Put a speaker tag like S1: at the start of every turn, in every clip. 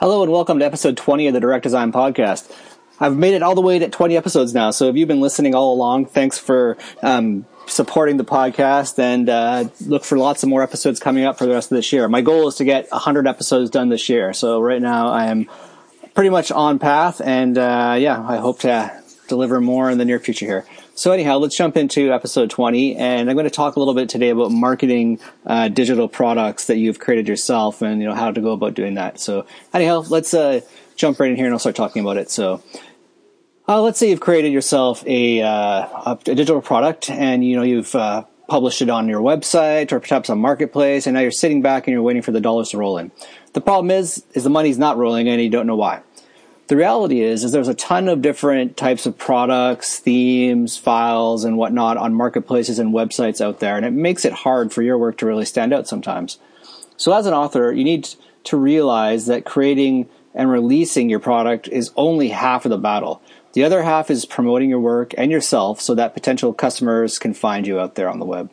S1: Hello and welcome to episode 20 of the Direct Design Podcast. I've made it all the way to 20 episodes now, so if you've been listening all along, thanks for um, supporting the podcast and uh, look for lots of more episodes coming up for the rest of this year. My goal is to get 100 episodes done this year, so right now I am pretty much on path, and uh, yeah, I hope to deliver more in the near future here. So anyhow, let's jump into episode 20, and I'm going to talk a little bit today about marketing uh, digital products that you've created yourself, and you know how to go about doing that. So anyhow, let's uh, jump right in here, and I'll start talking about it. So. Uh, let's say you've created yourself a, uh, a digital product, and you know you've uh, published it on your website or perhaps on marketplace, and now you're sitting back and you're waiting for the dollars to roll in. The problem is, is the money's not rolling, and you don't know why the reality is is there's a ton of different types of products themes files and whatnot on marketplaces and websites out there and it makes it hard for your work to really stand out sometimes. So as an author you need to realize that creating and releasing your product is only half of the battle. The other half is promoting your work and yourself so that potential customers can find you out there on the web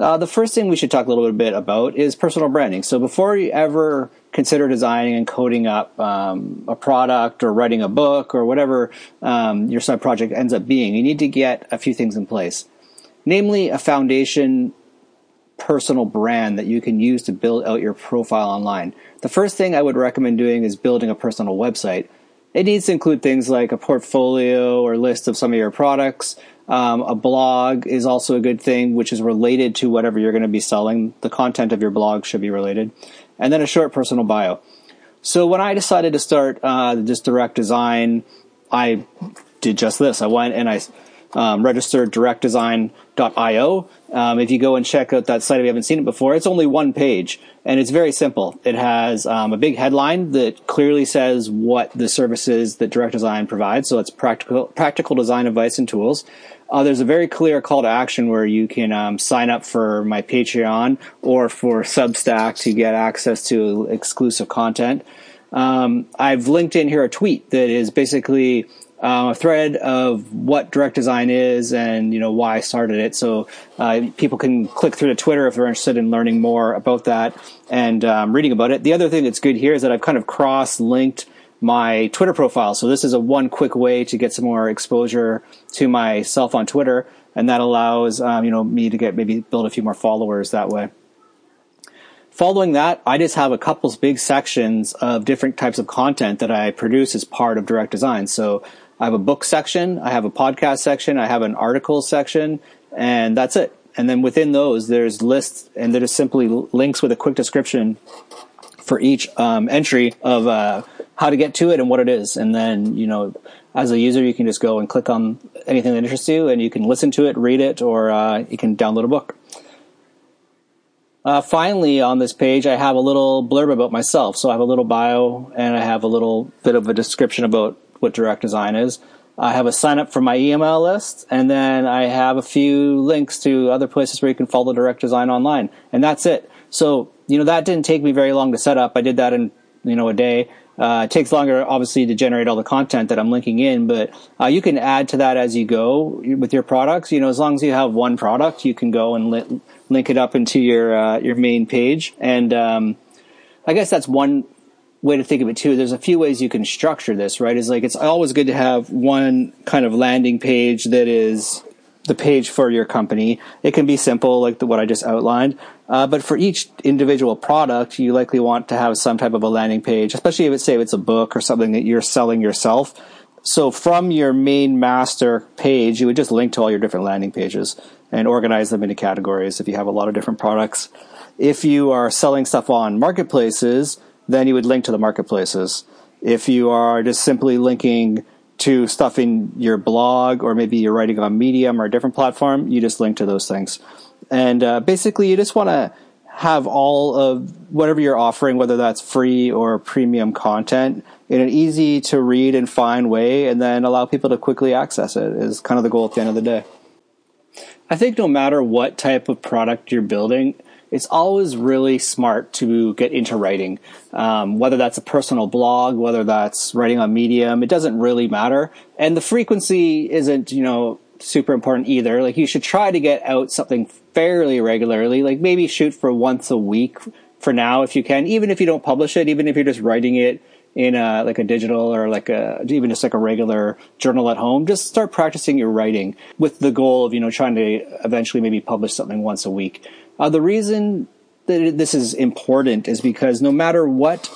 S1: uh, the first thing we should talk a little bit about is personal branding. So before you ever consider designing and coding up um, a product or writing a book or whatever um, your side project ends up being, you need to get a few things in place. Namely, a foundation personal brand that you can use to build out your profile online. The first thing I would recommend doing is building a personal website. It needs to include things like a portfolio or list of some of your products, um, a blog is also a good thing, which is related to whatever you're going to be selling. The content of your blog should be related. And then a short personal bio. So when I decided to start uh, this direct design, I did just this. I went and I um, registered directdesign.io. Um, if you go and check out that site, if you haven't seen it before, it's only one page and it's very simple. It has um, a big headline that clearly says what the services that Direct Design provides. So it's practical, practical design advice and tools. Uh, there's a very clear call to action where you can um, sign up for my Patreon or for Substack to get access to exclusive content. Um, I've linked in here a tweet that is basically uh, a thread of what direct design is and you know why I started it. So uh, people can click through to Twitter if they're interested in learning more about that and um, reading about it. The other thing that's good here is that I've kind of cross linked my Twitter profile. So this is a one quick way to get some more exposure to myself on Twitter, and that allows um, you know me to get maybe build a few more followers that way. Following that, I just have a couple big sections of different types of content that I produce as part of direct design. So I have a book section, I have a podcast section, I have an article section, and that's it. And then within those, there's lists, and they're just simply links with a quick description for each um, entry of uh, how to get to it and what it is. And then, you know, as a user, you can just go and click on anything that interests you and you can listen to it, read it, or uh, you can download a book. Uh, finally, on this page, I have a little blurb about myself. So I have a little bio and I have a little bit of a description about what direct design is. I have a sign up for my email list, and then I have a few links to other places where you can follow direct design online, and that's it. So, you know, that didn't take me very long to set up. I did that in, you know, a day. Uh, it takes longer, obviously, to generate all the content that I'm linking in, but uh, you can add to that as you go with your products. You know, as long as you have one product, you can go and li- link it up into your uh, your main page. And um, I guess that's one way to think of it too. There's a few ways you can structure this, right? Is like it's always good to have one kind of landing page that is the page for your company. It can be simple, like the, what I just outlined. Uh, but for each individual product, you likely want to have some type of a landing page, especially if it's say if it's a book or something that you're selling yourself. So from your main master page, you would just link to all your different landing pages and organize them into categories if you have a lot of different products. If you are selling stuff on marketplaces, then you would link to the marketplaces. If you are just simply linking to stuff in your blog or maybe you're writing on Medium or a different platform, you just link to those things. And uh, basically, you just want to have all of whatever you're offering, whether that's free or premium content, in an easy to read and find way, and then allow people to quickly access it is kind of the goal at the end of the day. I think no matter what type of product you're building, it's always really smart to get into writing. Um, whether that's a personal blog, whether that's writing on Medium, it doesn't really matter. And the frequency isn't, you know, super important either. Like you should try to get out something fairly regularly, like maybe shoot for once a week for now if you can, even if you don't publish it, even if you're just writing it in a, like a digital or like a even just like a regular journal at home just start practicing your writing with the goal of you know trying to eventually maybe publish something once a week. Uh, the reason that this is important is because no matter what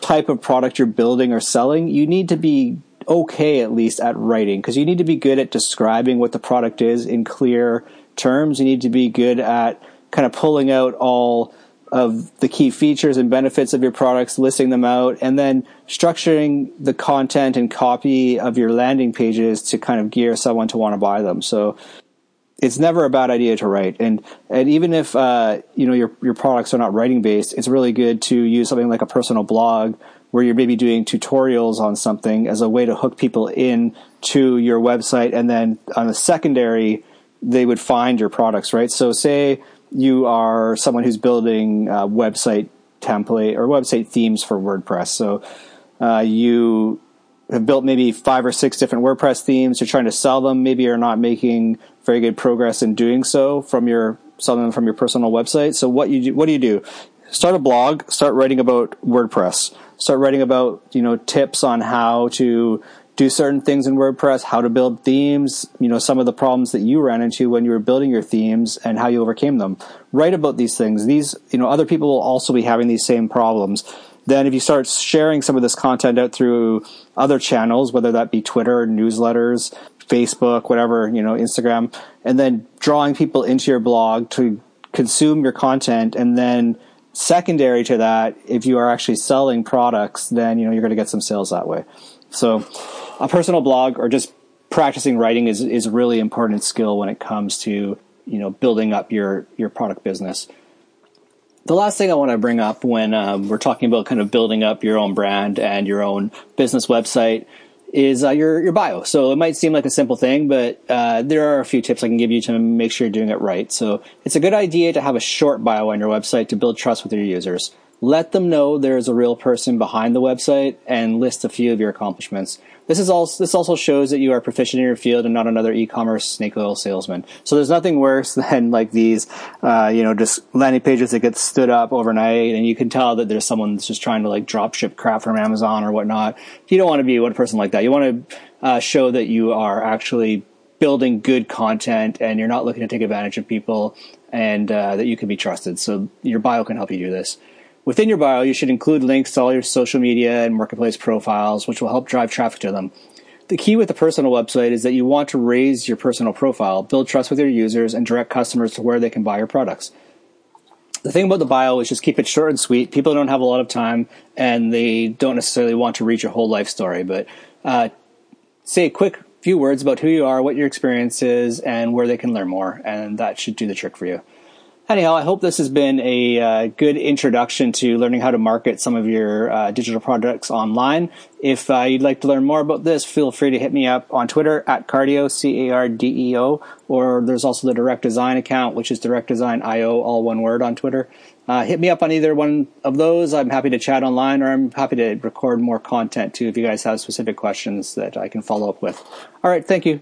S1: type of product you're building or selling you need to be okay at least at writing because you need to be good at describing what the product is in clear terms. You need to be good at kind of pulling out all of the key features and benefits of your products, listing them out, and then structuring the content and copy of your landing pages to kind of gear someone to want to buy them. So it's never a bad idea to write, and and even if uh, you know your your products are not writing based, it's really good to use something like a personal blog where you're maybe doing tutorials on something as a way to hook people in to your website, and then on a secondary, they would find your products, right? So say you are someone who's building a website template or website themes for WordPress. So uh, you have built maybe five or six different WordPress themes. You're trying to sell them. Maybe you're not making very good progress in doing so from your selling them from your personal website. So what you do, what do you do? Start a blog. Start writing about WordPress. Start writing about you know tips on how to do certain things in WordPress, how to build themes, you know, some of the problems that you ran into when you were building your themes and how you overcame them. Write about these things. These, you know, other people will also be having these same problems. Then if you start sharing some of this content out through other channels, whether that be Twitter, newsletters, Facebook, whatever, you know, Instagram, and then drawing people into your blog to consume your content and then secondary to that, if you are actually selling products, then, you know, you're going to get some sales that way. So a personal blog or just practicing writing is is a really important skill when it comes to you know building up your your product business. The last thing I want to bring up when um, we're talking about kind of building up your own brand and your own business website is uh, your your bio. So it might seem like a simple thing, but uh, there are a few tips I can give you to make sure you're doing it right. So it's a good idea to have a short bio on your website to build trust with your users. Let them know there is a real person behind the website and list a few of your accomplishments. This is also this also shows that you are proficient in your field and not another e-commerce snake oil salesman. So there's nothing worse than like these, uh, you know, just landing pages that get stood up overnight, and you can tell that there's someone that's just trying to like drop ship crap from Amazon or whatnot. You don't want to be one person like that. You want to uh, show that you are actually building good content and you're not looking to take advantage of people and uh, that you can be trusted. So your bio can help you do this. Within your bio, you should include links to all your social media and marketplace profiles, which will help drive traffic to them. The key with the personal website is that you want to raise your personal profile, build trust with your users, and direct customers to where they can buy your products. The thing about the bio is just keep it short and sweet. People don't have a lot of time and they don't necessarily want to read your whole life story, but uh, say a quick few words about who you are, what your experience is, and where they can learn more, and that should do the trick for you. Anyhow, I hope this has been a uh, good introduction to learning how to market some of your uh, digital products online. If uh, you'd like to learn more about this, feel free to hit me up on Twitter at Cardeo, C A R D E O, or there's also the Direct Design account, which is Direct Design IO, all one word on Twitter. Uh, hit me up on either one of those. I'm happy to chat online, or I'm happy to record more content too if you guys have specific questions that I can follow up with. All right, thank you.